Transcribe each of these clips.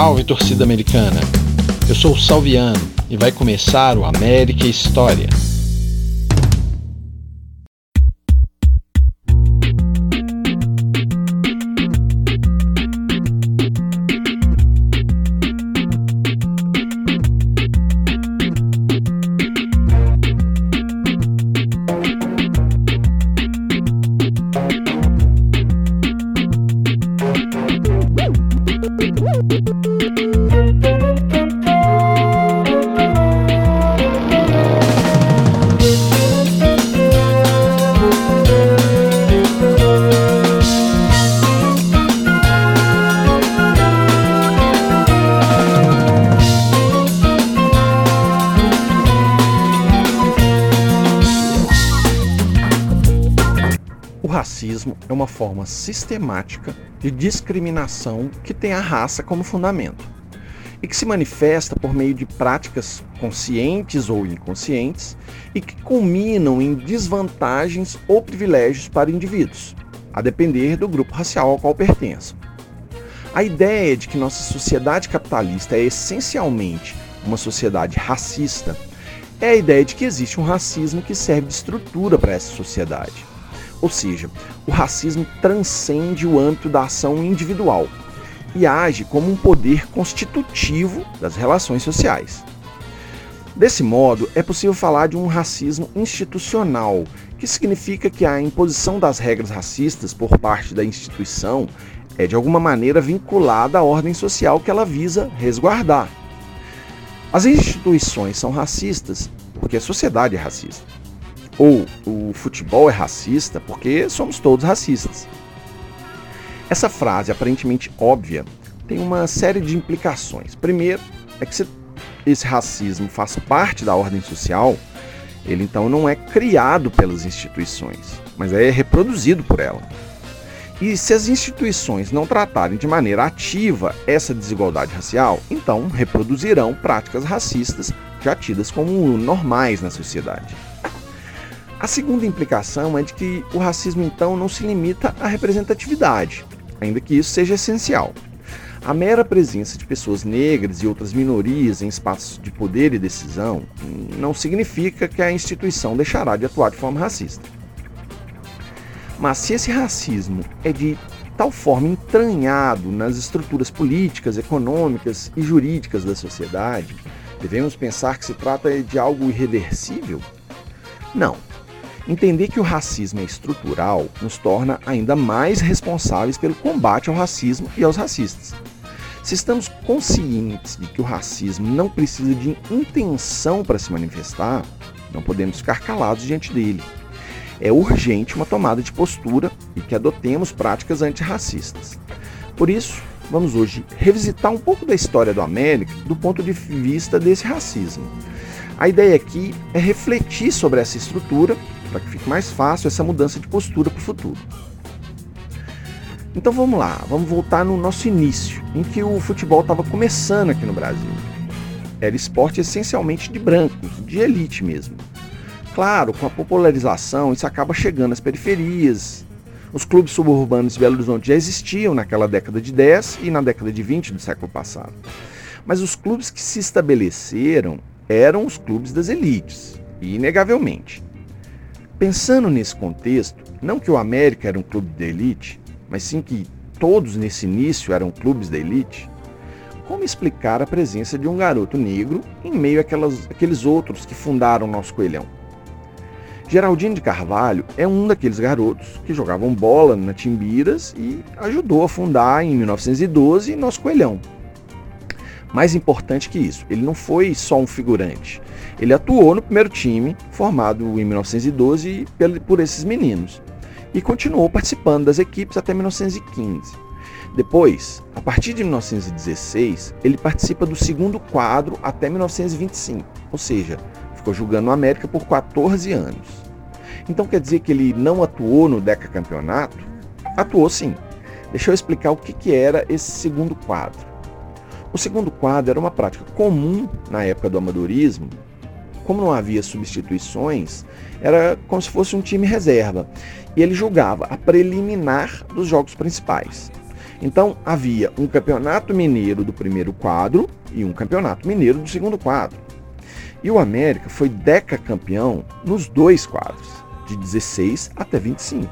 Salve torcida americana! Eu sou o Salviano e vai começar o América História. Sistemática de discriminação que tem a raça como fundamento e que se manifesta por meio de práticas conscientes ou inconscientes e que culminam em desvantagens ou privilégios para indivíduos, a depender do grupo racial ao qual pertençam. A ideia de que nossa sociedade capitalista é essencialmente uma sociedade racista é a ideia de que existe um racismo que serve de estrutura para essa sociedade ou seja, o racismo transcende o âmbito da ação individual e age como um poder constitutivo das relações sociais. Desse modo, é possível falar de um racismo institucional, que significa que a imposição das regras racistas por parte da instituição é de alguma maneira vinculada à ordem social que ela visa resguardar. As instituições são racistas porque a sociedade é racista ou o futebol é racista porque somos todos racistas. Essa frase aparentemente óbvia tem uma série de implicações. Primeiro, é que se esse racismo faz parte da ordem social, ele então não é criado pelas instituições, mas é reproduzido por ela. E se as instituições não tratarem de maneira ativa essa desigualdade racial, então reproduzirão práticas racistas já tidas como normais na sociedade. A segunda implicação é de que o racismo então não se limita à representatividade, ainda que isso seja essencial. A mera presença de pessoas negras e outras minorias em espaços de poder e decisão não significa que a instituição deixará de atuar de forma racista. Mas se esse racismo é de tal forma entranhado nas estruturas políticas, econômicas e jurídicas da sociedade, devemos pensar que se trata de algo irreversível? Não. Entender que o racismo é estrutural nos torna ainda mais responsáveis pelo combate ao racismo e aos racistas. Se estamos conscientes de que o racismo não precisa de intenção para se manifestar, não podemos ficar calados diante dele. É urgente uma tomada de postura e que adotemos práticas antirracistas. Por isso, vamos hoje revisitar um pouco da história do América do ponto de vista desse racismo. A ideia aqui é refletir sobre essa estrutura para que fique mais fácil essa mudança de postura para o futuro. Então vamos lá, vamos voltar no nosso início, em que o futebol estava começando aqui no Brasil. Era esporte essencialmente de brancos, de elite mesmo. Claro, com a popularização, isso acaba chegando às periferias. Os clubes suburbanos de Belo Horizonte já existiam naquela década de 10 e na década de 20 do século passado. Mas os clubes que se estabeleceram eram os clubes das elites, inegavelmente. Pensando nesse contexto, não que o América era um clube de elite, mas sim que todos nesse início eram clubes da elite, como explicar a presença de um garoto negro em meio àquelas, àqueles outros que fundaram nosso coelhão? Geraldino de Carvalho é um daqueles garotos que jogavam bola na Timbiras e ajudou a fundar em 1912 nosso coelhão. Mais importante que isso, ele não foi só um figurante. Ele atuou no primeiro time, formado em 1912 por esses meninos, e continuou participando das equipes até 1915. Depois, a partir de 1916, ele participa do segundo quadro até 1925, ou seja, ficou jogando no América por 14 anos. Então quer dizer que ele não atuou no Deca Campeonato? Atuou sim. Deixa eu explicar o que, que era esse segundo quadro. O segundo quadro era uma prática comum na época do amadorismo. Como não havia substituições, era como se fosse um time reserva. E ele julgava a preliminar dos jogos principais. Então havia um campeonato mineiro do primeiro quadro e um campeonato mineiro do segundo quadro. E o América foi decacampeão nos dois quadros, de 16 até 25.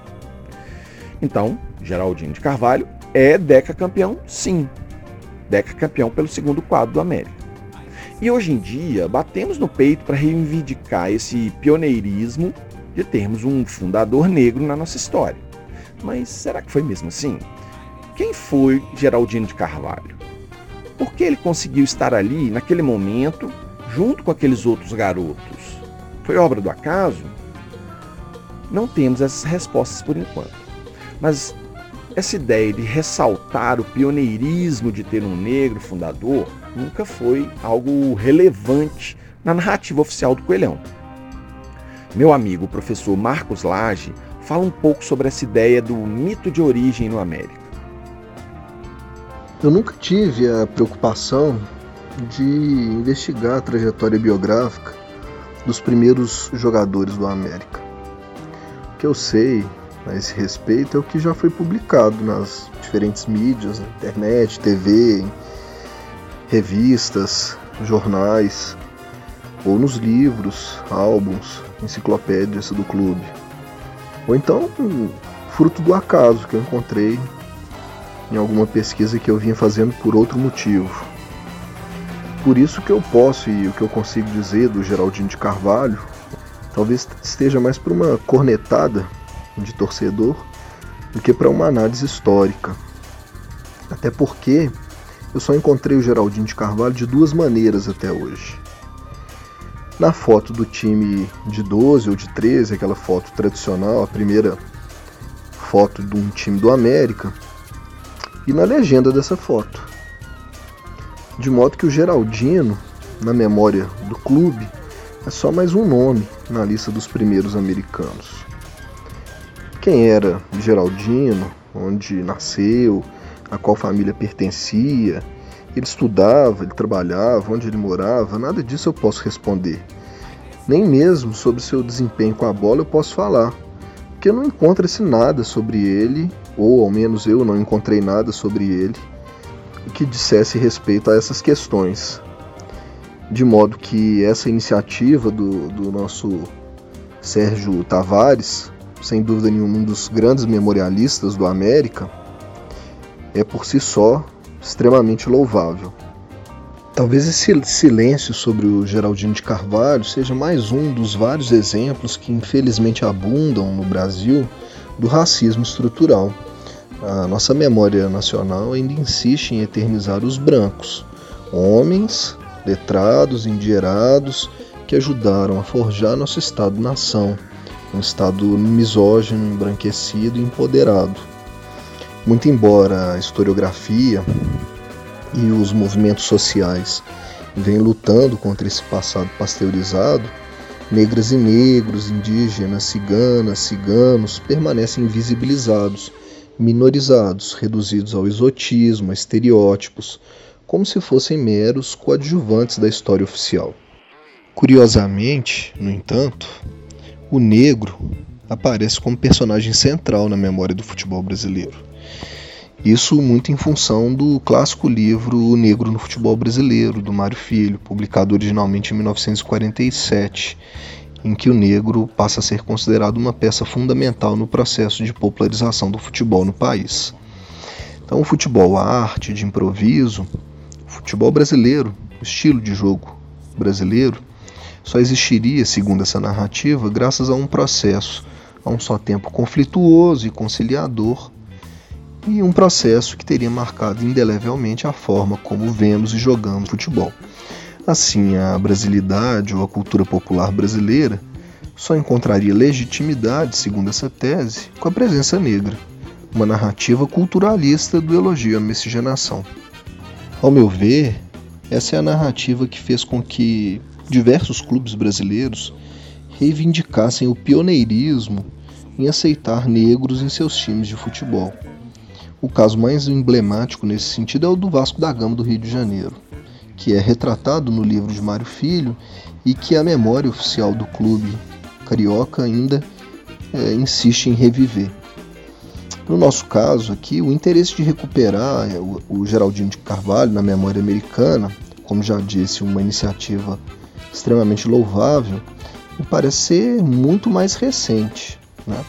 Então, Geraldinho de Carvalho é decacampeão, sim. Decacampeão pelo segundo quadro do América. E hoje em dia, batemos no peito para reivindicar esse pioneirismo de termos um fundador negro na nossa história. Mas será que foi mesmo assim? Quem foi Geraldino de Carvalho? Por que ele conseguiu estar ali naquele momento, junto com aqueles outros garotos? Foi obra do acaso? Não temos essas respostas por enquanto. Mas essa ideia de ressaltar o pioneirismo de ter um negro fundador nunca foi algo relevante na narrativa oficial do Coelhão. Meu amigo, o professor Marcos Lage, fala um pouco sobre essa ideia do mito de origem no América. Eu nunca tive a preocupação de investigar a trajetória biográfica dos primeiros jogadores do América. O que eu sei a esse respeito é o que já foi publicado nas diferentes mídias, na internet, TV, revistas, jornais, ou nos livros, álbuns, enciclopédias do clube. Ou então, fruto do acaso que eu encontrei em alguma pesquisa que eu vinha fazendo por outro motivo. Por isso que eu posso e o que eu consigo dizer do Geraldinho de Carvalho talvez esteja mais para uma cornetada de torcedor do que para uma análise histórica. Até porque eu só encontrei o Geraldinho de Carvalho de duas maneiras até hoje. Na foto do time de 12 ou de 13, aquela foto tradicional, a primeira foto de um time do América, e na legenda dessa foto. De modo que o Geraldino, na memória do clube, é só mais um nome na lista dos primeiros americanos quem era Geraldino, onde nasceu, a qual família pertencia, ele estudava, ele trabalhava, onde ele morava, nada disso eu posso responder. Nem mesmo sobre seu desempenho com a bola eu posso falar, porque não encontra-se nada sobre ele, ou ao menos eu não encontrei nada sobre ele, que dissesse respeito a essas questões. De modo que essa iniciativa do, do nosso Sérgio Tavares sem dúvida nenhuma, um dos grandes memorialistas do América, é por si só extremamente louvável. Talvez esse silêncio sobre o Geraldino de Carvalho seja mais um dos vários exemplos que infelizmente abundam no Brasil do racismo estrutural. A nossa memória nacional ainda insiste em eternizar os brancos, homens, letrados, endinheirados, que ajudaram a forjar nosso Estado-nação um Estado misógino, embranquecido e empoderado. Muito embora a historiografia e os movimentos sociais venham lutando contra esse passado pasteurizado, negras e negros, indígenas, ciganas, ciganos permanecem invisibilizados, minorizados, reduzidos ao exotismo, a estereótipos, como se fossem meros coadjuvantes da história oficial. Curiosamente, no entanto, o negro aparece como personagem central na memória do futebol brasileiro. Isso muito em função do clássico livro O Negro no Futebol Brasileiro, do Mário Filho, publicado originalmente em 1947, em que o negro passa a ser considerado uma peça fundamental no processo de popularização do futebol no país. Então, o futebol, a arte de improviso, o futebol brasileiro, o estilo de jogo brasileiro, só existiria, segundo essa narrativa, graças a um processo a um só tempo conflituoso e conciliador, e um processo que teria marcado indelevelmente a forma como vemos e jogamos futebol. Assim, a brasilidade ou a cultura popular brasileira só encontraria legitimidade, segundo essa tese, com a presença negra, uma narrativa culturalista do elogio à miscigenação. Ao meu ver, essa é a narrativa que fez com que diversos clubes brasileiros reivindicassem o pioneirismo em aceitar negros em seus times de futebol. O caso mais emblemático nesse sentido é o do Vasco da Gama do Rio de Janeiro, que é retratado no livro de Mário Filho e que a memória oficial do clube carioca ainda é, insiste em reviver. No nosso caso aqui, o interesse de recuperar o, o Geraldinho de Carvalho na memória americana, como já disse, uma iniciativa extremamente louvável, me parece ser muito mais recente. Né?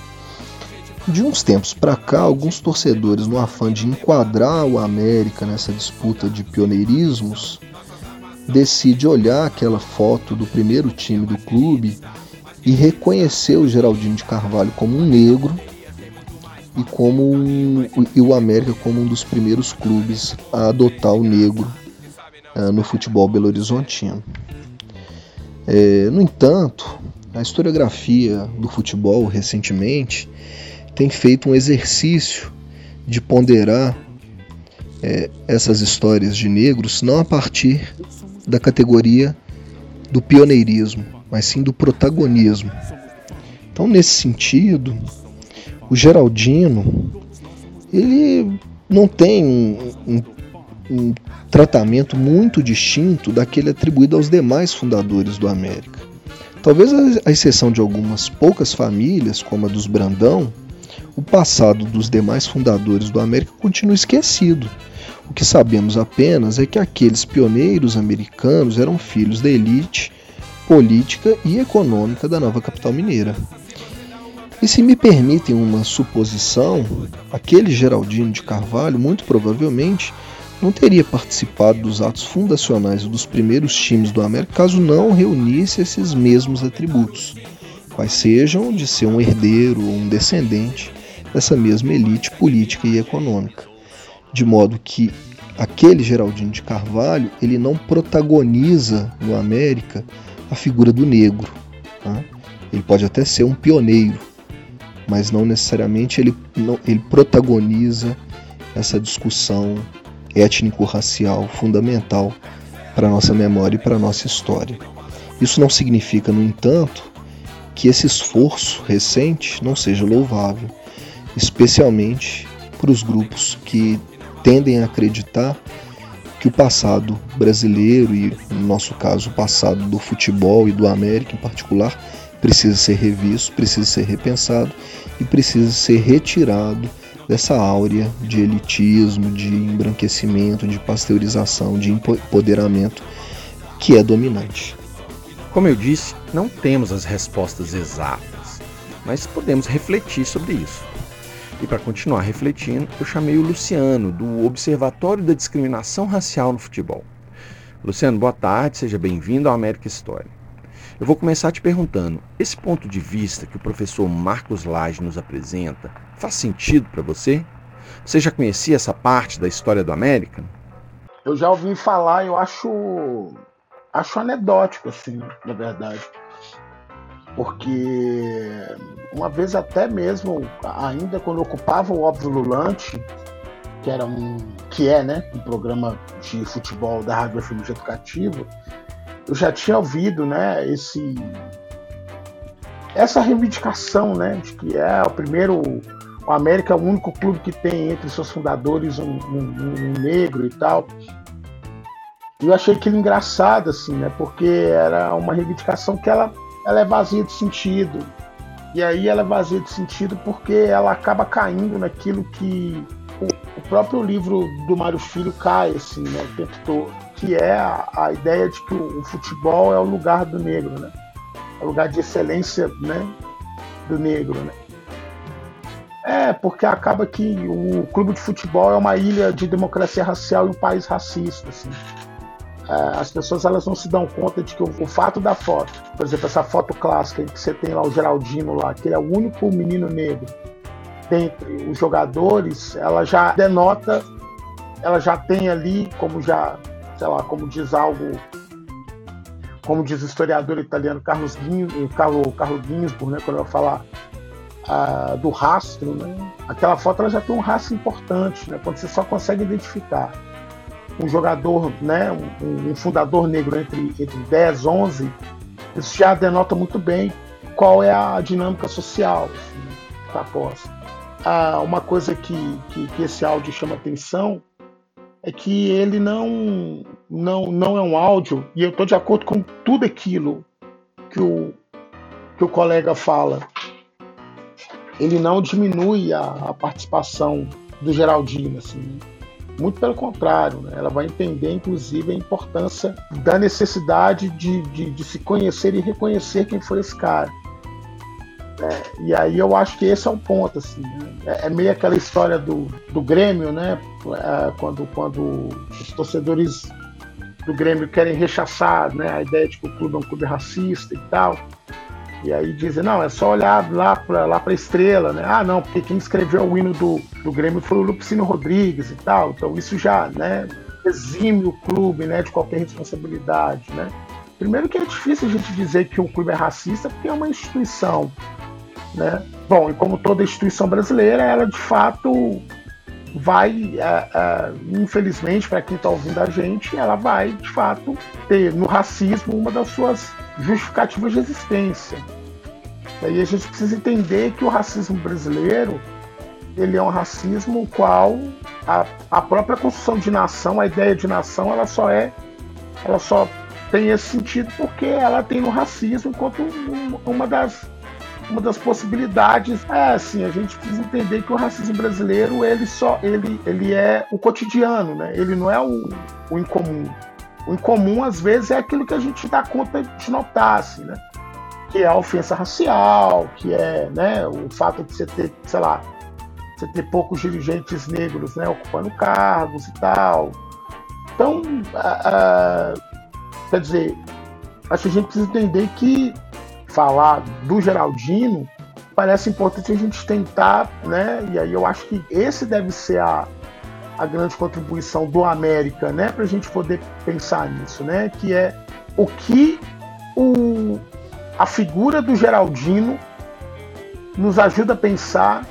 De uns tempos para cá, alguns torcedores, no afã de enquadrar o América nessa disputa de pioneirismos, decide olhar aquela foto do primeiro time do clube e reconhecer o Geraldinho de Carvalho como um negro e como um, e o América como um dos primeiros clubes a adotar o negro uh, no futebol belo-horizontino. É, no entanto, a historiografia do futebol recentemente tem feito um exercício de ponderar é, essas histórias de negros não a partir da categoria do pioneirismo, mas sim do protagonismo. Então, nesse sentido, o Geraldino ele não tem um, um, um tratamento muito distinto daquele atribuído aos demais fundadores do América. Talvez a exceção de algumas poucas famílias, como a dos Brandão, o passado dos demais fundadores do América continua esquecido. O que sabemos apenas é que aqueles pioneiros americanos eram filhos da elite política e econômica da nova capital mineira. E se me permitem uma suposição, aquele Geraldino de Carvalho muito provavelmente não teria participado dos atos fundacionais dos primeiros times do América caso não reunisse esses mesmos atributos, quais sejam de ser um herdeiro ou um descendente dessa mesma elite política e econômica. De modo que aquele Geraldino de Carvalho ele não protagoniza no América a figura do negro. Tá? Ele pode até ser um pioneiro, mas não necessariamente ele, não, ele protagoniza essa discussão étnico-racial fundamental para a nossa memória e para a nossa história. Isso não significa, no entanto, que esse esforço recente não seja louvável, especialmente para os grupos que tendem a acreditar que o passado brasileiro e, no nosso caso, o passado do futebol e do América em particular, precisa ser revisto, precisa ser repensado e precisa ser retirado dessa áurea de elitismo, de embranquecimento, de pasteurização, de empoderamento que é dominante. Como eu disse, não temos as respostas exatas, mas podemos refletir sobre isso. E para continuar refletindo, eu chamei o Luciano, do Observatório da Discriminação Racial no Futebol. Luciano, boa tarde, seja bem-vindo ao América História. Eu vou começar te perguntando: esse ponto de vista que o professor Marcos Lage nos apresenta faz sentido para você? Você já conhecia essa parte da história do América? Eu já ouvi falar, eu acho acho anedótico assim, na verdade. Porque uma vez até mesmo, ainda quando ocupava o óbvio Lulante, que era um que é, né, um programa de futebol da Rádio FM Educativo, eu já tinha ouvido, né, esse essa reivindicação, né, de que é o primeiro o América é o único clube que tem entre seus fundadores um, um, um negro e tal. E eu achei aquilo engraçado, assim, né, porque era uma reivindicação que ela, ela é vazia de sentido. E aí ela é vazia de sentido porque ela acaba caindo naquilo que o, o próprio livro do Mário Filho cai, assim, né, o tempo todo que é a, a ideia de que o, o, futebol é o lugar do negro, né? É o lugar de excelência, né? Do negro, né? É, porque acaba que o clube de futebol é uma ilha de democracia racial e um país racista, assim. É, as pessoas elas não se dão conta de que o, o, fato da foto, por exemplo, essa foto clássica que você tem lá o Geraldino lá, que ele é o único menino negro dentre os jogadores, ela já denota, ela já tem ali, como já sei lá, como diz algo, como diz o historiador italiano Carlos, Carlo, Carlo Ginsburg, né, quando eu falar uh, do rastro, né, aquela foto ela já tem um rastro importante, né, quando você só consegue identificar um jogador, né, um, um fundador negro entre, entre 10, 11, isso já denota muito bem qual é a dinâmica social assim, da posse. Ah, uma coisa que, que, que esse áudio chama atenção é que ele não, não, não é um áudio, e eu estou de acordo com tudo aquilo que o, que o colega fala. ele não diminui a, a participação do Geraldino, assim. Muito pelo contrário, né? ela vai entender, inclusive, a importância da necessidade de, de, de se conhecer e reconhecer quem foi esse cara. É, e aí eu acho que esse é um ponto, assim. Né? É, é, meio aquela história do, do Grêmio, né? É, quando, quando os torcedores do Grêmio querem rechaçar né, a ideia de que o clube é um clube racista e tal. E aí dizem, não, é só olhar lá para lá a estrela, né? Ah, não, porque quem escreveu o hino do, do Grêmio foi o Lupicino Rodrigues e tal. Então isso já né, exime o clube né, de qualquer responsabilidade, né? Primeiro que é difícil a gente dizer que um clube é racista porque é uma instituição, né? Bom, e como toda instituição brasileira, ela de fato vai, é, é, infelizmente, para quem está ouvindo a gente, ela vai de fato ter no racismo uma das suas justificativas de existência. E a gente precisa entender que o racismo brasileiro ele é um racismo qual a, a própria construção de nação, a ideia de nação, ela só é, ela só tem esse sentido porque ela tem no racismo enquanto uma das uma das possibilidades é assim, a gente precisa entender que o racismo brasileiro ele só ele, ele é o cotidiano, né? Ele não é o, o incomum. O incomum às vezes é aquilo que a gente dá conta de notar, assim, né? Que é a ofensa racial, que é, né, o fato de você ter, sei lá, você ter poucos dirigentes negros, né, ocupando cargos e tal. Então, quer dizer, acho que a gente precisa entender que falar do Geraldino, parece importante a gente tentar, né? E aí eu acho que esse deve ser a, a grande contribuição do América, né? Para a gente poder pensar nisso, né? Que é o que o, a figura do Geraldino nos ajuda a pensar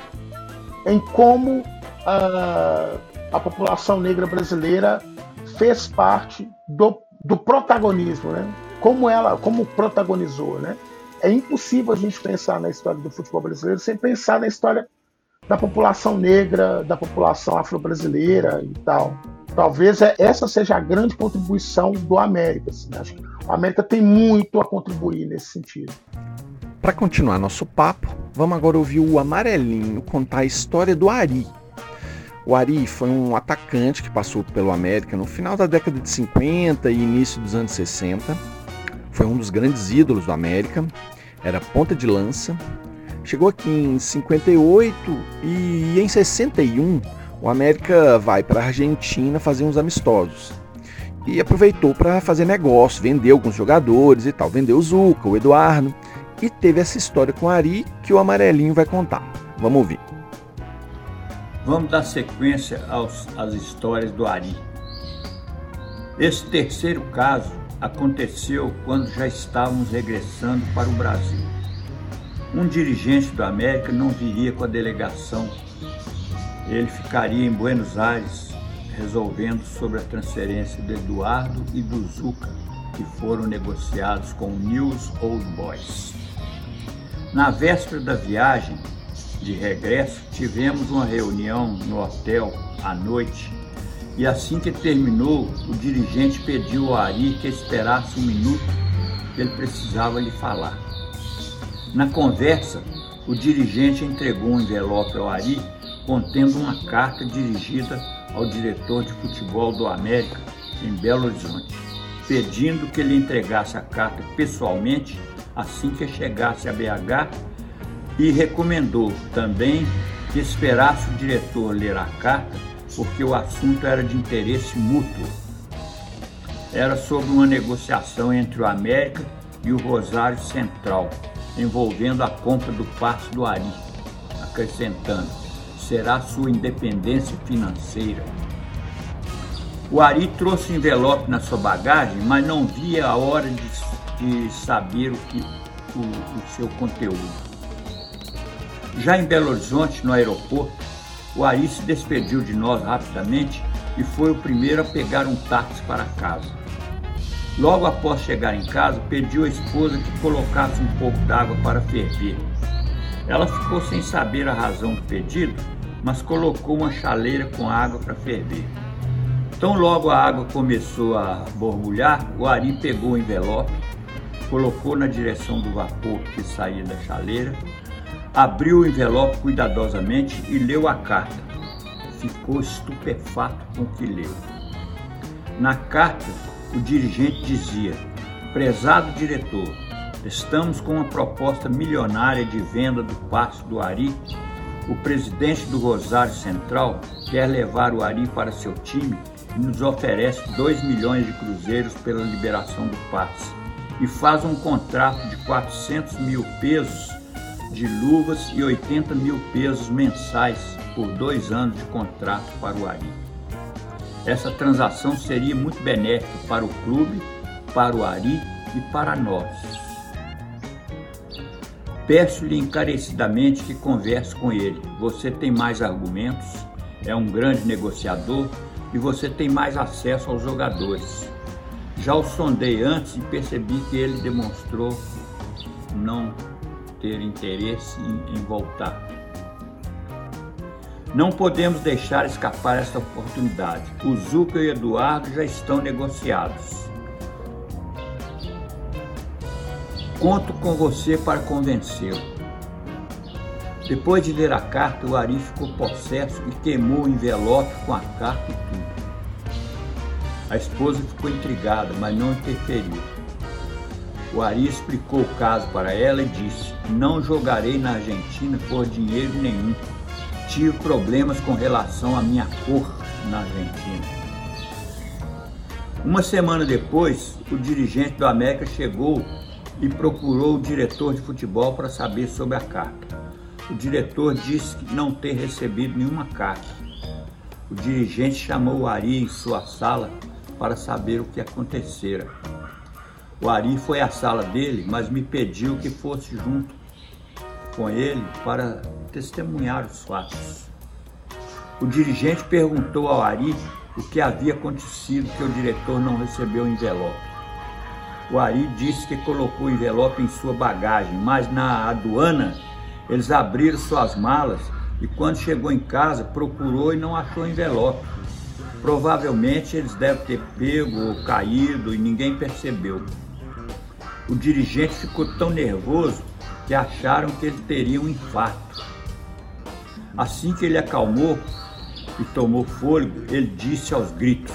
em como a, a população negra brasileira fez parte do, do protagonismo, né? Como ela, como protagonizou, né? É impossível a gente pensar na história do futebol brasileiro sem pensar na história da população negra, da população afro-brasileira e tal. Talvez é, essa seja a grande contribuição do América. Assim, né? Acho que o América tem muito a contribuir nesse sentido. Para continuar nosso papo, vamos agora ouvir o Amarelinho contar a história do Ari. O Ari foi um atacante que passou pelo América no final da década de 50 e início dos anos 60 foi um dos grandes ídolos do América, era ponta de lança. Chegou aqui em 58 e em 61 o América vai para a Argentina fazer uns amistosos. E aproveitou para fazer negócio, vender alguns jogadores e tal. Vendeu o Zuca, o Eduardo. E teve essa história com o Ari que o Amarelinho vai contar. Vamos ouvir. Vamos dar sequência aos, às histórias do Ari. Esse terceiro caso aconteceu quando já estávamos regressando para o Brasil. Um dirigente do América não viria com a delegação. Ele ficaria em Buenos Aires resolvendo sobre a transferência do Eduardo e do Zuca, que foram negociados com o News Old Boys. Na véspera da viagem de regresso, tivemos uma reunião no hotel à noite e assim que terminou, o dirigente pediu ao Ari que esperasse um minuto, que ele precisava lhe falar. Na conversa, o dirigente entregou um envelope ao Ari contendo uma carta dirigida ao diretor de futebol do América em Belo Horizonte, pedindo que ele entregasse a carta pessoalmente assim que chegasse a BH e recomendou também que esperasse o diretor ler a carta porque o assunto era de interesse mútuo. Era sobre uma negociação entre o América e o Rosário Central, envolvendo a compra do passe do Ari, acrescentando: será sua independência financeira. O Ari trouxe envelope na sua bagagem, mas não via a hora de, de saber o, que, o, o seu conteúdo. Já em Belo Horizonte, no aeroporto, o Ari se despediu de nós rapidamente e foi o primeiro a pegar um táxi para casa. Logo após chegar em casa, pediu à esposa que colocasse um pouco d'água para ferver. Ela ficou sem saber a razão do pedido, mas colocou uma chaleira com água para ferver. Tão logo a água começou a borbulhar, o Ari pegou o envelope, colocou na direção do vapor que saía da chaleira, Abriu o envelope cuidadosamente e leu a carta. Ficou estupefato com o que leu. Na carta, o dirigente dizia: Prezado diretor, estamos com uma proposta milionária de venda do passe do Ari. O presidente do Rosário Central quer levar o Ari para seu time e nos oferece 2 milhões de cruzeiros pela liberação do passe e faz um contrato de 400 mil pesos de luvas e 80 mil pesos mensais por dois anos de contrato para o Ari. Essa transação seria muito benéfica para o clube, para o Ari e para nós. Peço-lhe encarecidamente que converse com ele. Você tem mais argumentos, é um grande negociador e você tem mais acesso aos jogadores. Já o sondei antes e percebi que ele demonstrou não ter interesse em, em voltar. Não podemos deixar escapar esta oportunidade. O Zuca e o Eduardo já estão negociados. Conto com você para convencê-lo. Depois de ler a carta, o Ari ficou possesso e queimou o envelope com a carta e tudo. A esposa ficou intrigada, mas não interferiu. O Ari explicou o caso para ela e disse: Não jogarei na Argentina por dinheiro nenhum tive problemas com relação à minha cor na Argentina. Uma semana depois, o dirigente do América chegou e procurou o diretor de futebol para saber sobre a carta. O diretor disse que não ter recebido nenhuma carta. O dirigente chamou o Ari em sua sala para saber o que acontecera. O Ari foi à sala dele, mas me pediu que fosse junto com ele para testemunhar os fatos. O dirigente perguntou ao Ari o que havia acontecido que o diretor não recebeu o envelope. O Ari disse que colocou o envelope em sua bagagem, mas na aduana eles abriram suas malas e quando chegou em casa procurou e não achou o envelope. Provavelmente eles devem ter pego ou caído e ninguém percebeu. O dirigente ficou tão nervoso que acharam que ele teria um infarto. Assim que ele acalmou e tomou fôlego, ele disse aos gritos: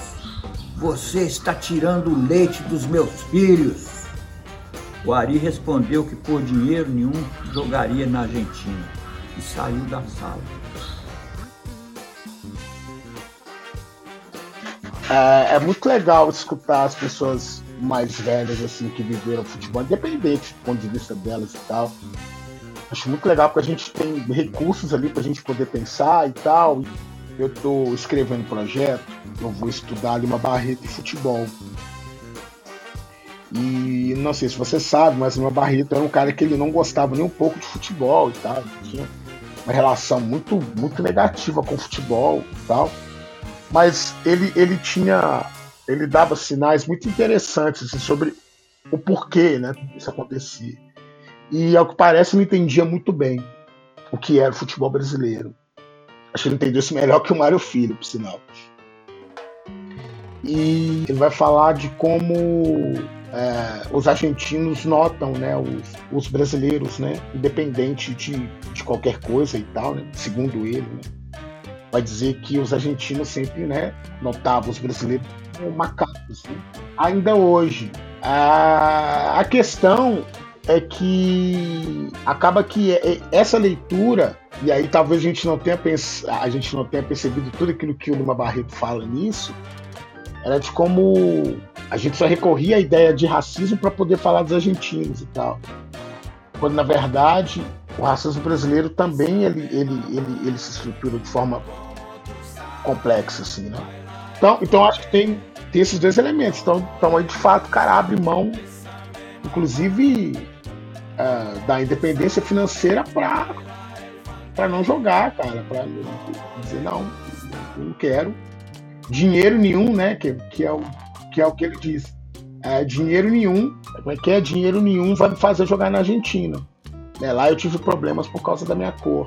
Você está tirando o leite dos meus filhos. O Ari respondeu que por dinheiro nenhum jogaria na Argentina e saiu da sala. É, é, muito legal escutar as pessoas mais velhas assim que viveram futebol, independente do ponto de vista delas e tal. Acho muito legal porque a gente tem recursos ali para a gente poder pensar e tal. Eu estou escrevendo projeto, eu vou estudar ali uma barreira de futebol. E não sei se você sabe, mas uma Barreto era um cara que ele não gostava nem um pouco de futebol e tal. Tinha uma relação muito, muito negativa com o futebol e tal. Mas ele, ele tinha. Ele dava sinais muito interessantes assim, sobre o porquê né, isso acontecia e, ao que parece, não entendia muito bem o que era o futebol brasileiro. Acho que ele entendeu isso melhor que o Mário Filho, por sinal. E ele vai falar de como é, os argentinos notam né, os, os, brasileiros, né, independente de, de qualquer coisa e tal, né, segundo ele. Né, vai dizer que os argentinos sempre né, notavam os brasileiros como macacos. Né. Ainda hoje, a, a questão é que acaba que é, é, essa leitura, e aí talvez a gente não tenha, pens... a gente não tenha percebido tudo aquilo que o Lima Barreto fala nisso, era de como a gente só recorria à ideia de racismo para poder falar dos argentinos e tal. Quando na verdade o racismo brasileiro também ele, ele, ele, ele se estrutura de forma complexa, assim, né? Então, então acho que tem, tem esses dois elementos. Então, então aí de fato o cara abre mão, inclusive uh, da independência financeira para para não jogar, cara, para dizer não, não quero dinheiro nenhum, né? Que, que é o que é o que ele diz. É, dinheiro nenhum, como é que é? Dinheiro nenhum vai me fazer jogar na Argentina. Né? Lá eu tive problemas por causa da minha cor.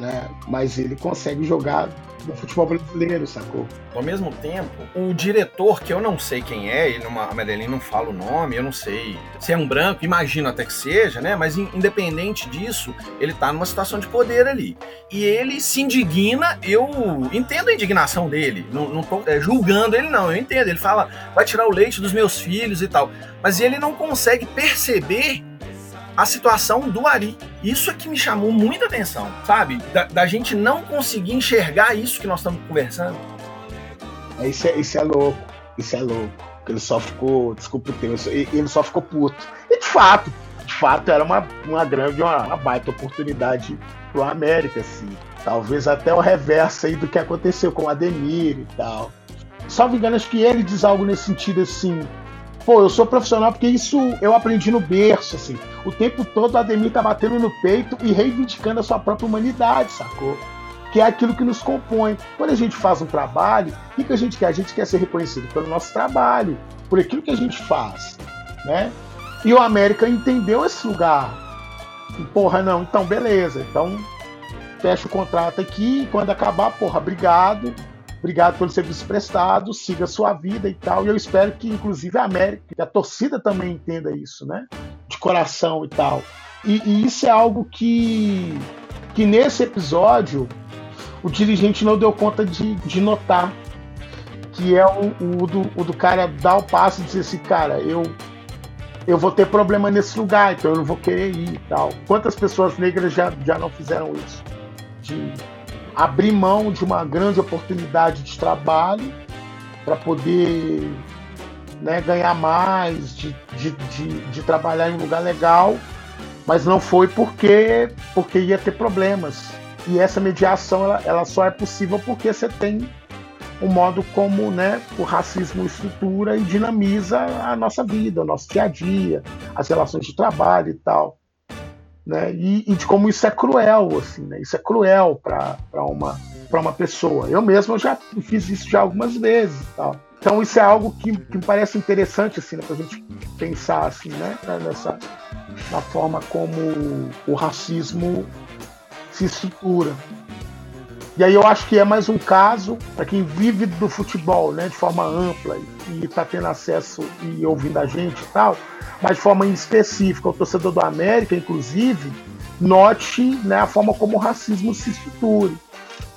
Né? Mas ele consegue jogar do futebol brasileiro, sacou? Ao mesmo tempo, o diretor, que eu não sei quem é, ele numa, a Medellín não fala o nome, eu não sei se é um branco, imagino até que seja, né? Mas independente disso, ele tá numa situação de poder ali. E ele se indigna, eu entendo a indignação dele, não, não tô é, julgando ele, não, eu entendo. Ele fala, vai tirar o leite dos meus filhos e tal. Mas ele não consegue perceber a situação do Ari. Isso é que me chamou muita atenção, sabe? Da, da gente não conseguir enxergar isso que nós estamos conversando. É, isso, é, isso é louco, isso é louco. Ele só ficou, desculpa o termo, ele só ficou puto. E de fato, de fato era uma, uma grande, uma, uma baita oportunidade pro América, assim. Talvez até o reverso aí do que aconteceu com o Ademir e tal. Só me engano, acho que ele diz algo nesse sentido assim pô, eu sou profissional porque isso eu aprendi no berço, assim. O tempo todo o Ademir tá batendo no peito e reivindicando a sua própria humanidade, sacou? Que é aquilo que nos compõe. Quando a gente faz um trabalho, o que, que a gente quer? A gente quer ser reconhecido pelo nosso trabalho, por aquilo que a gente faz, né? E o América entendeu esse lugar. E, porra, não, então beleza. Então fecha o contrato aqui, quando acabar, porra, obrigado Obrigado pelo serviço prestado, siga a sua vida e tal. E eu espero que, inclusive, a América, que a torcida também entenda isso, né? De coração e tal. E, e isso é algo que, que nesse episódio o dirigente não deu conta de, de notar. Que é o, o, do, o do cara dar o passo e dizer assim, cara, eu eu vou ter problema nesse lugar, então eu não vou querer ir e tal. Quantas pessoas negras já, já não fizeram isso? De abrir mão de uma grande oportunidade de trabalho para poder né, ganhar mais, de, de, de, de, trabalhar em um lugar legal, mas não foi porque, porque ia ter problemas. E essa mediação ela, ela só é possível porque você tem o modo como né, o racismo estrutura e dinamiza a nossa vida, o nosso dia a dia, as relações de trabalho e tal né? E, e, de como isso é cruel, assim, né? Isso é cruel para uma para uma pessoa. Eu mesmo já fiz isso já algumas vezes, tal. Então isso é algo que, que me parece interessante, assim, né? Para a gente pensar, assim, né? Nessa na forma como o racismo se estrutura. E aí eu acho que é mais um caso para quem vive do futebol, né? De forma ampla e está tendo acesso e ouvindo a gente e tal mas de forma específica, o torcedor do América, inclusive, note né, a forma como o racismo se estrutura.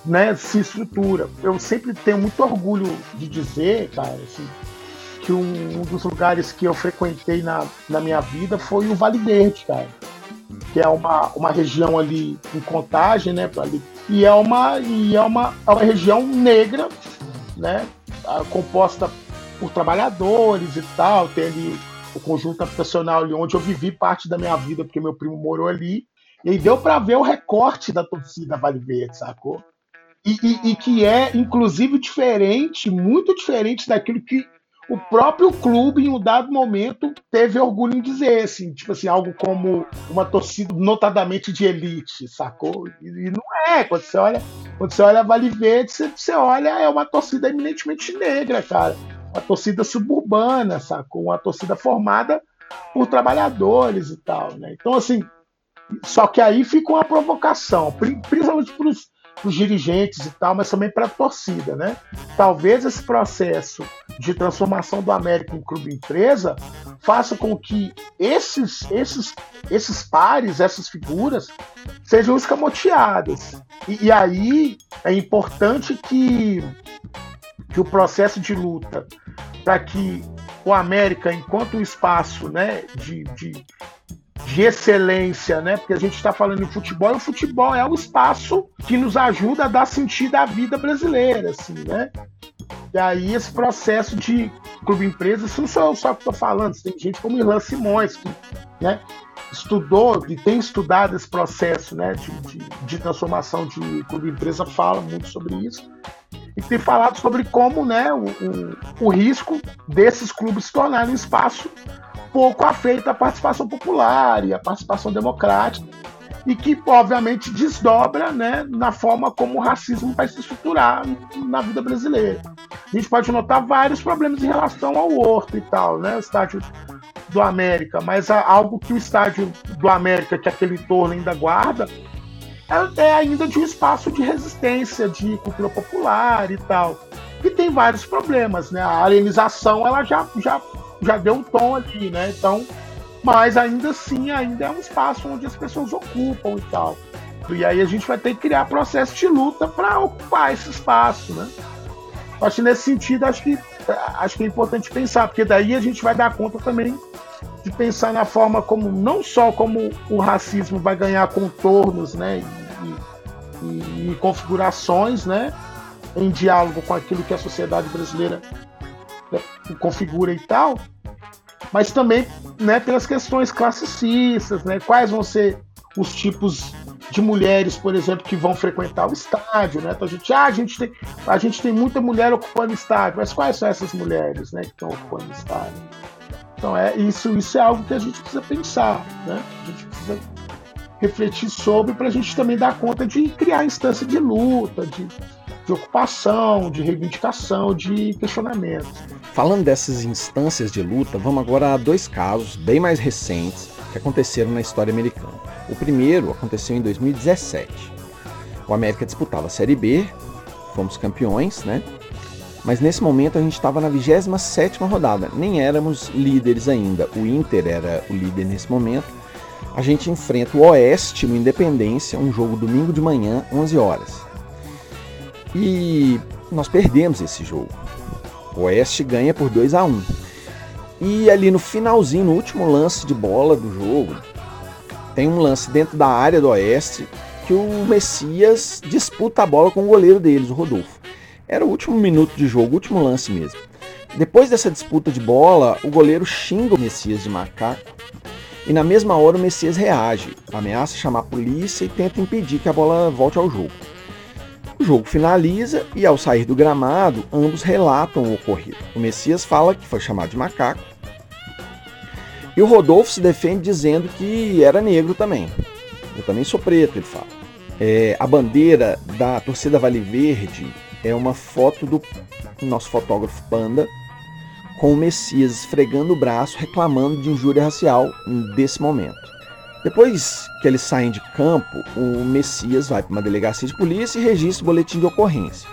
Né, se estrutura. Eu sempre tenho muito orgulho de dizer, cara, assim, que um, um, dos lugares que eu frequentei na, na minha vida foi o Vale Verde, cara. Que é uma, uma região ali em contagem, né? Ali, e é uma, e é uma, é uma região negra, né? Composta por trabalhadores e tal, tem ali o conjunto habitacional ali onde eu vivi parte da minha vida, porque meu primo morou ali. E aí deu para ver o recorte da torcida Vale Verde, sacou? E, e, e, que é, inclusive, diferente, muito diferente daquilo que o próprio clube, em um dado momento, teve orgulho em dizer, assim, tipo assim, algo como uma torcida notadamente de elite, sacou? E, não é, quando você olha, quando você olha Vale Verde, você, você olha, é uma torcida eminentemente negra, cara uma torcida suburbana, sacou? Uma torcida formada por trabalhadores e tal, né? Então, assim, só que aí fica uma provocação, principalmente para os dirigentes e tal, mas também para a torcida, né? Talvez esse processo de transformação do América em clube empresa faça com que esses, esses, esses pares, essas figuras, sejam escamoteadas. E, e aí é importante que que o processo de luta para que o América, enquanto um espaço né, de, de, de excelência, né, porque a gente está falando em futebol, e o futebol é o espaço que nos ajuda a dar sentido à vida brasileira, assim, né? E aí esse processo de clube empresa, isso não sou eu só que estou falando, tem gente como Irlan Simões, que né, estudou e tem estudado esse processo né, de, de, de transformação de clube empresa, fala muito sobre isso e tem falado sobre como né, o, o, o risco desses clubes se tornarem espaço pouco afeito à participação popular e à participação democrática, e que, obviamente, desdobra né, na forma como o racismo vai se estruturar na vida brasileira. A gente pode notar vários problemas em relação ao Horto e tal, né, o estádio do América, mas algo que o estádio do América, que aquele torno ainda guarda, é, é ainda de um espaço de resistência, de cultura popular e tal. E tem vários problemas, né? A alienização ela já, já, já deu um tom ali, né? Então, mas ainda assim, ainda é um espaço onde as pessoas ocupam e tal. E aí a gente vai ter que criar processo de luta para ocupar esse espaço, né? Acho que nesse sentido, acho que, acho que é importante pensar, porque daí a gente vai dar conta também de pensar na forma como, não só como o racismo vai ganhar contornos, né? E, e, e configurações, né? Em diálogo com aquilo que a sociedade brasileira configura e tal, mas também né, pelas questões classicistas, né? Quais vão ser os tipos de mulheres, por exemplo, que vão frequentar o estádio, né? Então a gente, ah, a gente tem, a gente tem muita mulher ocupando estádio, mas quais são essas mulheres, né, que estão ocupando estádio? Então é isso, isso é algo que a gente precisa pensar, né? A gente precisa refletir sobre para a gente também dar conta de criar instância de luta, de, de ocupação, de reivindicação, de questionamento. Falando dessas instâncias de luta, vamos agora a dois casos bem mais recentes que aconteceram na história americana. O primeiro aconteceu em 2017. O América disputava a Série B, fomos campeões, né? Mas nesse momento a gente estava na 27 rodada, nem éramos líderes ainda. O Inter era o líder nesse momento. A gente enfrenta o Oeste no Independência, um jogo domingo de manhã, 11 horas. E nós perdemos esse jogo. O Oeste ganha por 2 a 1. E ali no finalzinho, no último lance de bola do jogo, tem um lance dentro da área do Oeste que o Messias disputa a bola com o goleiro deles, o Rodolfo. Era o último minuto de jogo, último lance mesmo. Depois dessa disputa de bola, o goleiro xinga o Messias de macaco e na mesma hora o Messias reage, ameaça chamar a polícia e tenta impedir que a bola volte ao jogo. O jogo finaliza e ao sair do gramado, ambos relatam o ocorrido. O Messias fala que foi chamado de macaco e o Rodolfo se defende dizendo que era negro também. Eu também sou preto, ele fala. É, a bandeira da torcida Vale Verde é uma foto do nosso fotógrafo Panda com o Messias esfregando o braço reclamando de injúria racial desse momento. Depois que eles saem de campo, o Messias vai para uma delegacia de polícia e registra o boletim de ocorrência.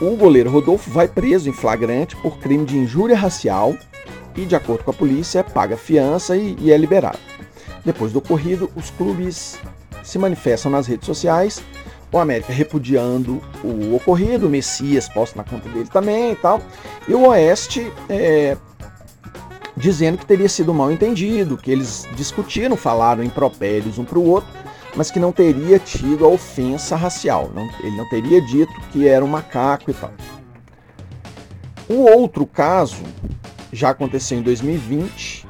O goleiro Rodolfo vai preso em flagrante por crime de injúria racial e, de acordo com a polícia, paga fiança e, e é liberado. Depois do ocorrido, os clubes se manifestam nas redes sociais, o América repudiando o ocorrido, o Messias posta na conta dele também e tal, e o Oeste é, dizendo que teria sido mal entendido, que eles discutiram, falaram impropérios um para o outro, mas que não teria tido a ofensa racial, não, ele não teria dito que era um macaco e tal. O outro caso já aconteceu em 2020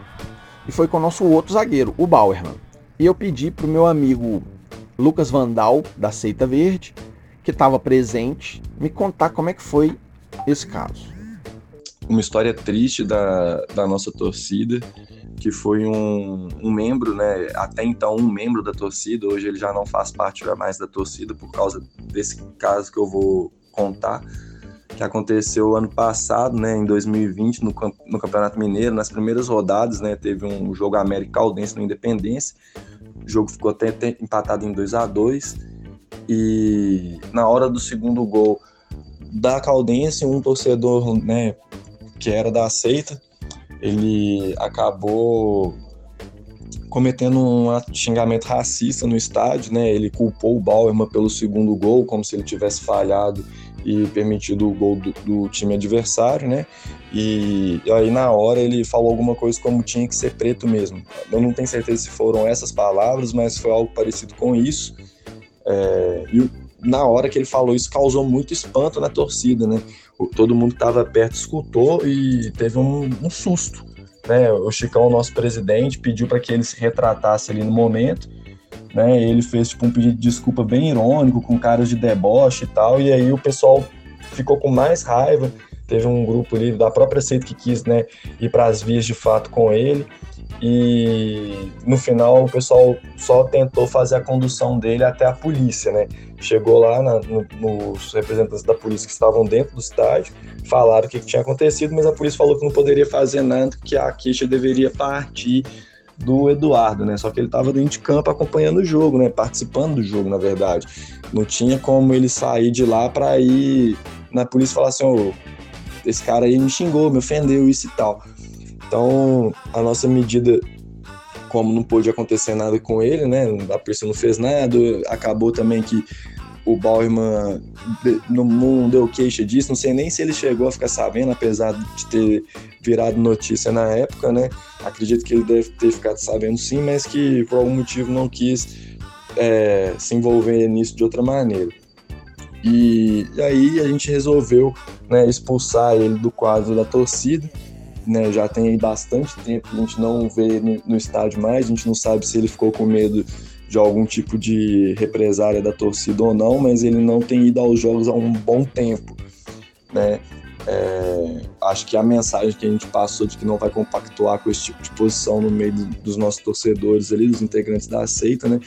e foi com o nosso outro zagueiro, o Bauerman. E eu pedi para o meu amigo Lucas Vandal, da Seita Verde, que estava presente, me contar como é que foi esse caso. Uma história triste da, da nossa torcida, que foi um, um membro, né, até então um membro da torcida, hoje ele já não faz parte mais da torcida por causa desse caso que eu vou contar, que aconteceu ano passado, né, em 2020, no, no Campeonato Mineiro, nas primeiras rodadas, né, teve um jogo América Caldense no Independência, o jogo ficou até, até empatado em 2 a 2 e na hora do segundo gol da Caldense, um torcedor, né, que era da seita, ele acabou cometendo um xingamento racista no estádio, né? Ele culpou o Bauerman pelo segundo gol, como se ele tivesse falhado e permitido o gol do, do, time adversário, né? E, aí na hora ele falou alguma coisa como tinha que ser preto mesmo. Eu não tenho certeza se foram essas palavras, mas foi algo parecido com isso. É, e na hora que ele falou isso causou muito espanto na torcida, né? Todo mundo que estava perto escutou e teve um, um susto. Né? O Chicão, nosso presidente, pediu para que ele se retratasse ali no momento né? Ele fez tipo um pedido de desculpa bem irônico, com caras de deboche e tal, e aí o pessoal ficou com mais raiva. Teve um grupo ali da própria seita que quis, né, ir para as vias de fato com ele. E no final o pessoal só tentou fazer a condução dele até a polícia, né? Chegou lá na, no, nos representantes da polícia que estavam dentro do estádio, falaram o que, que tinha acontecido, mas a polícia falou que não poderia fazer nada, que a queixa deveria partir do Eduardo, né? Só que ele estava dentro de campo acompanhando o jogo, né? Participando do jogo, na verdade. Não tinha como ele sair de lá para ir na polícia e falar assim: oh, esse cara aí me xingou, me ofendeu, isso e tal. Então, a nossa medida, como não pôde acontecer nada com ele, né? A polícia não fez nada, acabou também que o Bauerman não, deu queixa disso, não sei nem se ele chegou a ficar sabendo, apesar de ter virado notícia na época, né? Acredito que ele deve ter ficado sabendo sim, mas que por algum motivo não quis é, se envolver nisso de outra maneira. E, e aí a gente resolveu né, expulsar ele do quadro da torcida. Né, já tem bastante tempo a gente não vê no, no estádio mais, a gente não sabe se ele ficou com medo de algum tipo de represária da torcida ou não, mas ele não tem ido aos jogos há um bom tempo, né? É, acho que a mensagem que a gente passou de que não vai compactuar com esse tipo de posição no meio dos nossos torcedores ali, dos integrantes da seita, né?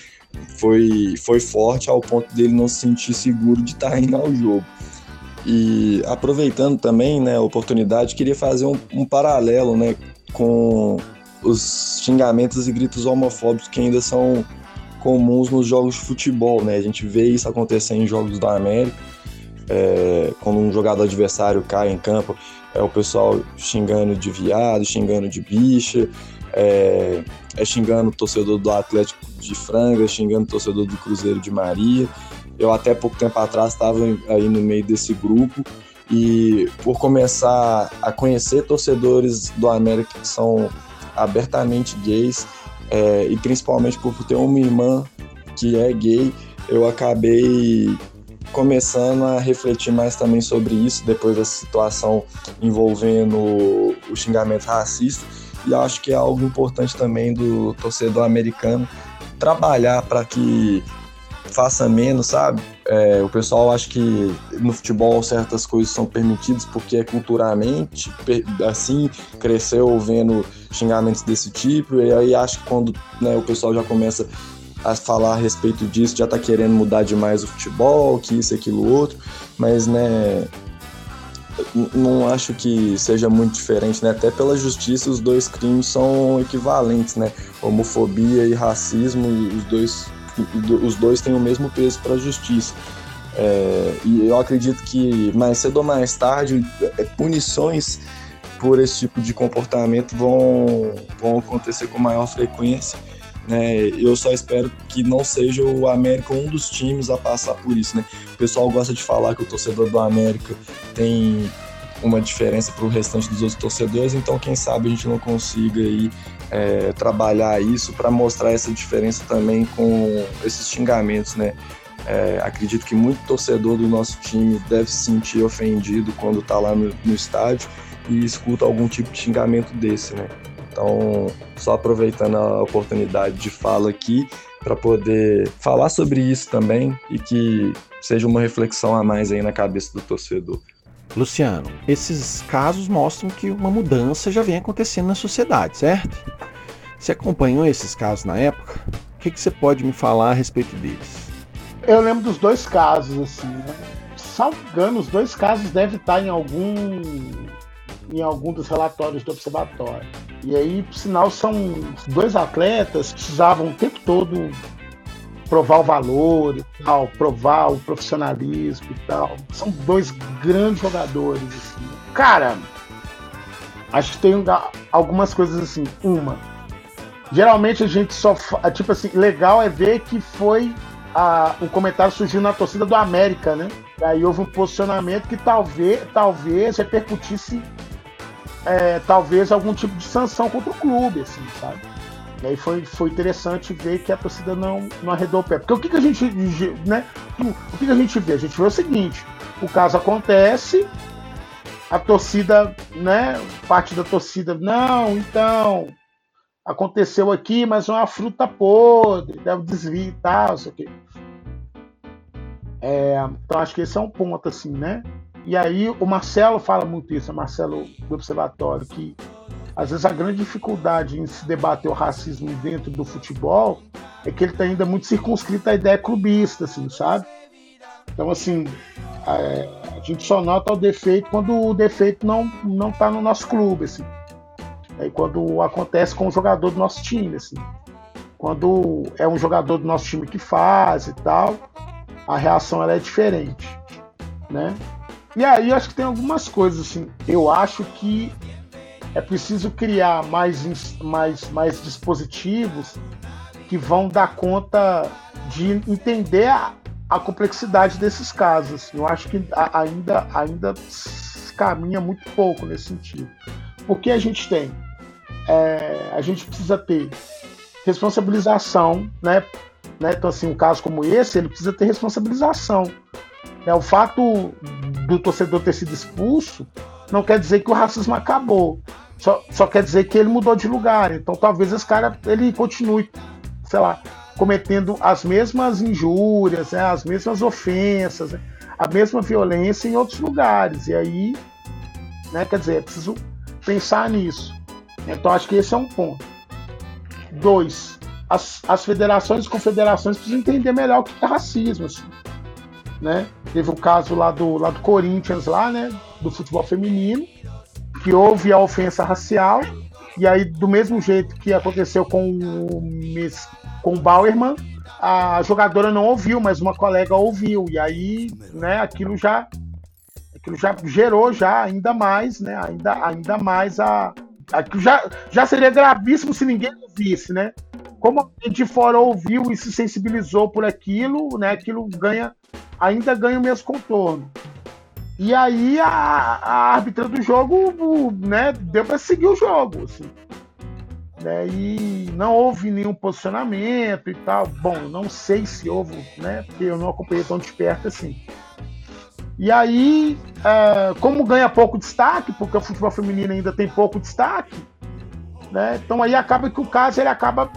Foi, foi forte ao ponto dele não se sentir seguro de estar indo ao jogo. E aproveitando também né, a oportunidade, queria fazer um, um paralelo né, com os xingamentos e gritos homofóbicos que ainda são comuns nos jogos de futebol, né? A gente vê isso acontecer em jogos da América, é, quando um jogador adversário cai em campo, é o pessoal xingando de viado, xingando de bicha, é, é xingando o torcedor do Atlético de Franga, xingando o torcedor do Cruzeiro de Maria. Eu até pouco tempo atrás estava aí no meio desse grupo. E por começar a conhecer torcedores do América que são abertamente gays, é, e principalmente por ter uma irmã que é gay, eu acabei começando a refletir mais também sobre isso depois da situação envolvendo o xingamento racista. E acho que é algo importante também do torcedor americano trabalhar para que faça menos, sabe? É, o pessoal acha que no futebol certas coisas são permitidas porque é culturalmente assim, cresceu vendo xingamentos desse tipo, e aí acho que quando né, o pessoal já começa a falar a respeito disso, já tá querendo mudar demais o futebol, que isso, aquilo, outro, mas né, não acho que seja muito diferente, né? Até pela justiça os dois crimes são equivalentes, né? Homofobia e racismo, os dois os dois têm o mesmo peso para a justiça. É, e eu acredito que mais cedo ou mais tarde, é, punições por esse tipo de comportamento vão, vão acontecer com maior frequência. Né? Eu só espero que não seja o América um dos times a passar por isso. Né? O pessoal gosta de falar que o torcedor do América tem uma diferença para o restante dos outros torcedores, então quem sabe a gente não consiga aí é, trabalhar isso para mostrar essa diferença também com esses xingamentos, né? É, acredito que muito torcedor do nosso time deve se sentir ofendido quando está lá no, no, estádio e escuta algum tipo de xingamento desse, né? Então, só aproveitando a oportunidade de fala aqui para poder falar sobre isso também e que seja uma reflexão a mais aí na cabeça do torcedor. Luciano, esses casos mostram que uma mudança já vem acontecendo na sociedade, certo? Você acompanhou esses casos na época? O que, que você pode me falar a respeito deles? Eu lembro dos dois casos, assim, né? Salvo engano, os dois casos devem estar em algum em algum dos relatórios do observatório. E aí, por sinal, são dois atletas que precisavam o tempo todo provar o valor e tal, provar o profissionalismo e tal. São dois grandes jogadores. Assim. Cara, acho que tem algumas coisas assim. Uma, geralmente a gente só. Tipo assim, legal é ver que foi. A, o comentário surgiu na torcida do América, né? E aí houve um posicionamento que talvez, talvez repercutisse é, talvez algum tipo de sanção contra o clube, assim, sabe? E aí foi, foi interessante ver que a torcida não, não arredou o pé. Porque o que, que a gente. Né, o que, que a gente vê? A gente vê o seguinte: o caso acontece, a torcida, né? Parte da torcida, não, então. Aconteceu aqui, mas é uma fruta podre, deve desvio e tal, isso aqui. É, então acho que esse é um ponto, assim, né? E aí o Marcelo fala muito isso, o Marcelo do Observatório, que às vezes a grande dificuldade em se debater o racismo dentro do futebol é que ele está ainda muito circunscrito à ideia clubista, assim, sabe? Então, assim, a, a gente só nota o defeito quando o defeito não não está no nosso clube, assim. E quando acontece com um jogador do nosso time, assim. Quando é um jogador do nosso time que faz e tal, a reação ela é diferente, né? E aí acho que tem algumas coisas assim. Eu acho que é preciso criar mais, mais, mais dispositivos que vão dar conta de entender a, a complexidade desses casos. Eu acho que ainda, ainda caminha muito pouco nesse sentido. Porque a gente tem, é, a gente precisa ter responsabilização, né? né? Então, assim, um caso como esse, ele precisa ter responsabilização. É, o fato do torcedor ter sido expulso não quer dizer que o racismo acabou. Só, só quer dizer que ele mudou de lugar. Então, talvez esse cara ele continue, sei lá, cometendo as mesmas injúrias, né, as mesmas ofensas, né, a mesma violência em outros lugares. E aí, né, quer dizer, é preciso pensar nisso. Então, acho que esse é um ponto. Dois, as, as federações e confederações precisam entender melhor o que é racismo. Assim, né? Teve o caso lá do, lá do Corinthians, lá, né, do futebol feminino, que houve a ofensa racial, e aí, do mesmo jeito que aconteceu com o, com o Bauerman, a jogadora não ouviu, mas uma colega ouviu, e aí, né, aquilo já aquilo já gerou já ainda mais, né, ainda, ainda mais a aquilo já, já seria gravíssimo se ninguém ouvisse, né? Como alguém de fora ouviu e se sensibilizou por aquilo, né, aquilo ganha ainda ganha o mesmo contorno. E aí a, a árbitra do jogo né, deu para seguir o jogo. Assim. Né, e não houve nenhum posicionamento e tal. Bom, não sei se houve, né? Porque eu não acompanhei tão de perto assim. E aí, é, como ganha pouco destaque, porque o futebol feminino ainda tem pouco destaque, né? Então aí acaba que o caso ele acaba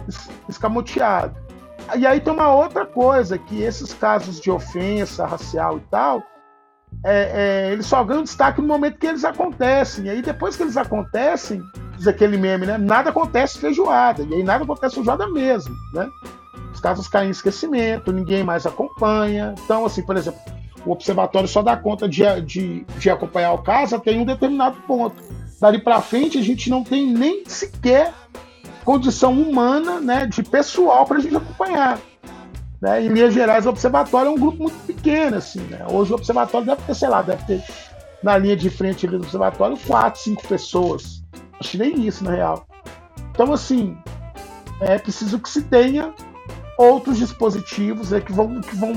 escamoteado. E aí tem uma outra coisa, que esses casos de ofensa racial e tal, é, é, eles só ganham destaque no momento que eles acontecem. E aí, depois que eles acontecem, diz aquele meme, né? Nada acontece feijoada. E aí nada acontece feijoada mesmo, né? Os casos caem em esquecimento, ninguém mais acompanha. Então, assim, por exemplo, o observatório só dá conta de, de, de acompanhar o caso até um determinado ponto. Dali para frente, a gente não tem nem sequer condição humana, né, de pessoal para a gente acompanhar. Né? Em linhas gerais, o observatório é um grupo muito pequeno. Assim, né? Hoje o observatório deve ter, sei lá, deve ter na linha de frente do observatório quatro, cinco pessoas. Acho que nem isso, na real. Então, assim, é preciso que se tenha outros dispositivos né, que, vão, que vão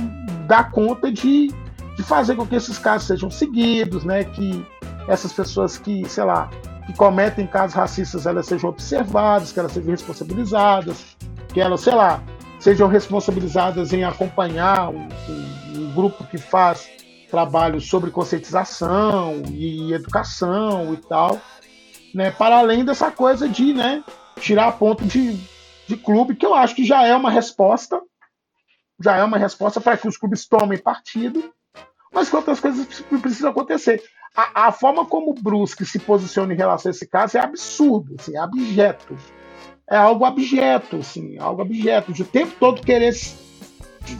dar conta de, de fazer com que esses casos sejam seguidos, né, que essas pessoas que, sei lá, que cometem casos racistas, elas sejam observadas, que elas sejam responsabilizadas, que elas, sei lá, sejam responsabilizadas em acompanhar um, um, um grupo que faz trabalho sobre conscientização e educação e tal, né? Para além dessa coisa de, né, tirar ponto de, de clube, que eu acho que já é uma resposta, já é uma resposta para que os clubes tomem partido, mas que outras coisas precisam acontecer. A, a, forma como o Brusque se posiciona em relação a esse caso é absurdo, assim, é abjeto é algo abjeto, assim, algo abjeto, de o tempo todo querer se,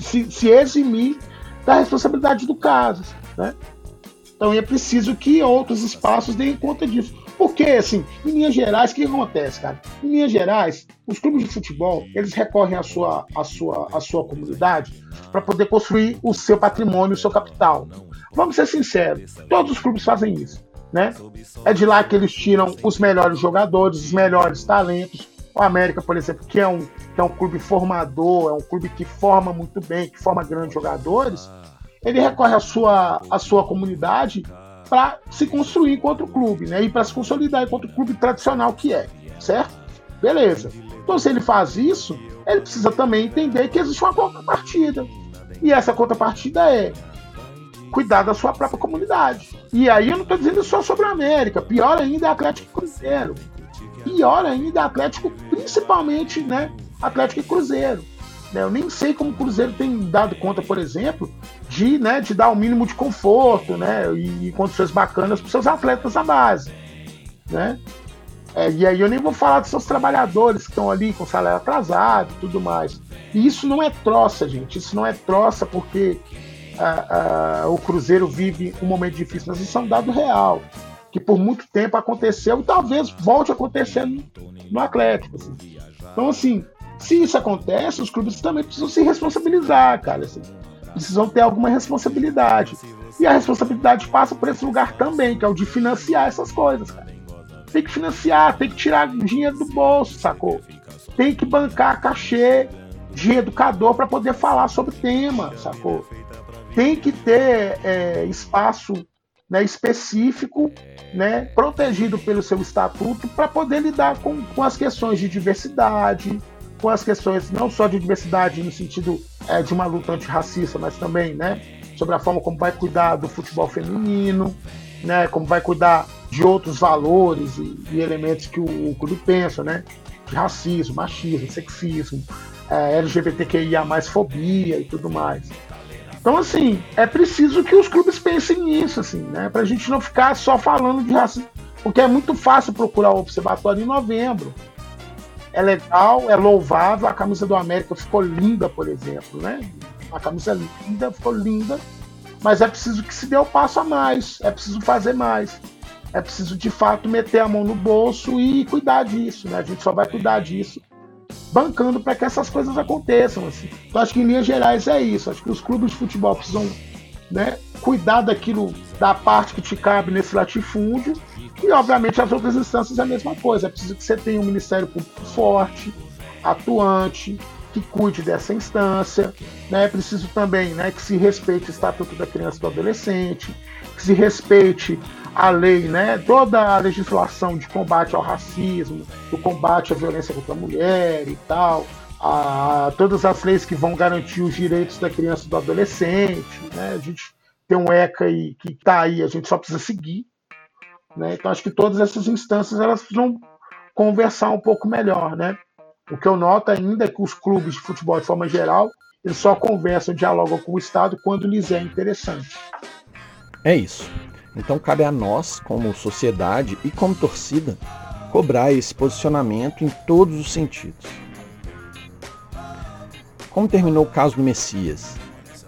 se, se eximir da responsabilidade do caso, né? Então é preciso que outros espaços deem conta disso. Porque, assim, em Minas Gerais, o que acontece, cara? Em Minas Gerais, os clubes de futebol, eles recorrem à sua, à sua, à sua comunidade para poder construir o seu patrimônio, o seu capital. Vamos ser sinceros, todos os clubes fazem isso, né? É de lá que eles tiram os melhores jogadores, os melhores talentos, o América, por exemplo, que é um, que é um clube formador, é um clube que forma muito bem, que forma grandes jogadores, ele recorre à sua, à sua comunidade para se construir enquanto clube, né? E para se consolidar enquanto clube tradicional que é, certo? Beleza. Então, se ele faz isso, ele precisa também entender que existe uma contrapartida. E essa contrapartida é cuidar da sua própria comunidade. E aí eu não estou dizendo só sobre a América, pior ainda é Atlético Cruzeiro pior ainda Atlético, principalmente né, Atlético e Cruzeiro. Né? Eu nem sei como o Cruzeiro tem dado conta, por exemplo, de, né, de dar o um mínimo de conforto né, e, e condições bacanas para seus atletas da base. Né? É, e aí eu nem vou falar dos seus trabalhadores que estão ali com salário atrasado e tudo mais. E isso não é troça, gente. Isso não é troça porque o Cruzeiro vive um momento difícil, mas isso é um dado real que por muito tempo aconteceu e talvez volte a acontecer no, no Atlético. Assim. Então, assim, se isso acontece, os clubes também precisam se responsabilizar, cara. Assim. Precisam ter alguma responsabilidade. E a responsabilidade passa por esse lugar também, que é o de financiar essas coisas, cara. Tem que financiar, tem que tirar dinheiro do bolso, sacou? Tem que bancar cachê de educador para poder falar sobre tema, sacou? Tem que ter é, espaço né, específico, né, protegido pelo seu estatuto, para poder lidar com, com as questões de diversidade, com as questões não só de diversidade no sentido é, de uma luta antirracista, mas também né, sobre a forma como vai cuidar do futebol feminino, né, como vai cuidar de outros valores e, e elementos que o, o, clube pensa, né, de racismo, machismo, sexismo, é, LGBTQIA, fobia e tudo mais. Então, assim, é preciso que os clubes pensem nisso, assim, né? Pra gente não ficar só falando de racismo. Porque é muito fácil procurar o observatório em novembro. É legal, é louvável. A camisa do América ficou linda, por exemplo, né? A camisa linda, ficou linda. Mas é preciso que se dê o um passo a mais. É preciso fazer mais. É preciso, de fato, meter a mão no bolso e cuidar disso, né? A gente só vai cuidar disso bancando para que essas coisas aconteçam. Assim. Então, acho que em linhas gerais é isso. Acho que os clubes de futebol precisam né, cuidar daquilo, da parte que te cabe nesse latifúndio. E, obviamente, as outras instâncias é a mesma coisa. É preciso que você tenha um Ministério Público forte, atuante, que cuide dessa instância. Né? É preciso também né, que se respeite o Estatuto da Criança e do Adolescente, que se respeite a lei, né, toda a legislação de combate ao racismo, do combate à violência contra a mulher e tal, a, todas as leis que vão garantir os direitos da criança e do adolescente, né, a gente tem um ECA aí, que está aí, a gente só precisa seguir, né, então acho que todas essas instâncias elas precisam conversar um pouco melhor, né, o que eu noto ainda é que os clubes de futebol de forma geral eles só conversam, dialogam com o Estado quando lhes é interessante. É isso. Então cabe a nós, como sociedade e como torcida, cobrar esse posicionamento em todos os sentidos. Como terminou o caso do Messias?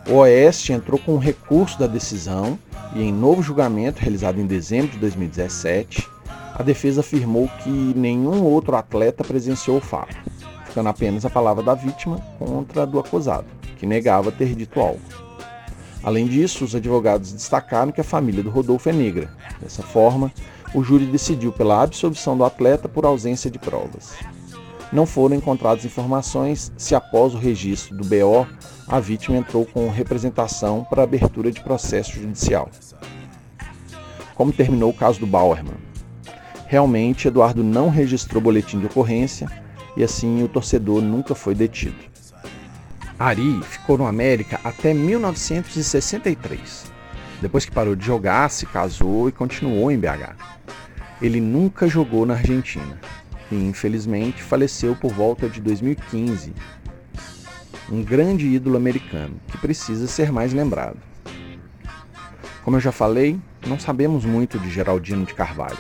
O Oeste entrou com um recurso da decisão e, em novo julgamento realizado em dezembro de 2017, a defesa afirmou que nenhum outro atleta presenciou o fato, ficando apenas a palavra da vítima contra a do acusado, que negava ter dito algo. Além disso, os advogados destacaram que a família do Rodolfo é negra. Dessa forma, o júri decidiu pela absolvição do atleta por ausência de provas. Não foram encontradas informações se, após o registro do BO, a vítima entrou com representação para abertura de processo judicial. Como terminou o caso do Bauerman? Realmente, Eduardo não registrou boletim de ocorrência e assim o torcedor nunca foi detido. Ari ficou no América até 1963. Depois que parou de jogar, se casou e continuou em BH. Ele nunca jogou na Argentina e, infelizmente, faleceu por volta de 2015. Um grande ídolo americano que precisa ser mais lembrado. Como eu já falei, não sabemos muito de Geraldino de Carvalho,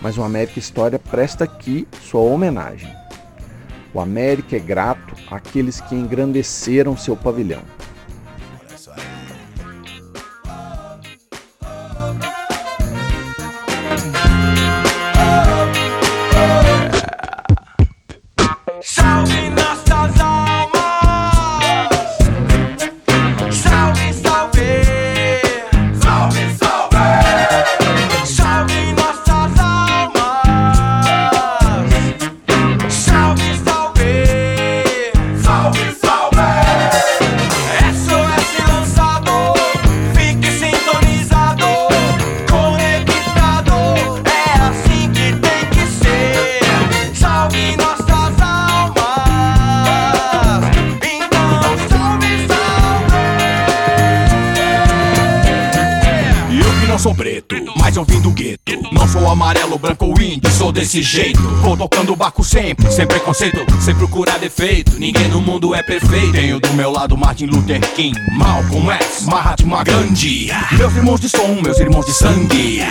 mas o América História presta aqui sua homenagem. O América é grato àqueles que engrandeceram seu pavilhão. Desse jeito. Vou tocando o barco sempre, sem preconceito, sem procurar defeito. Ninguém no mundo é perfeito. Tenho do meu lado Martin Luther King, Malcolm X, Mahatma Gandhi. Meus irmãos de som, meus irmãos de sangue.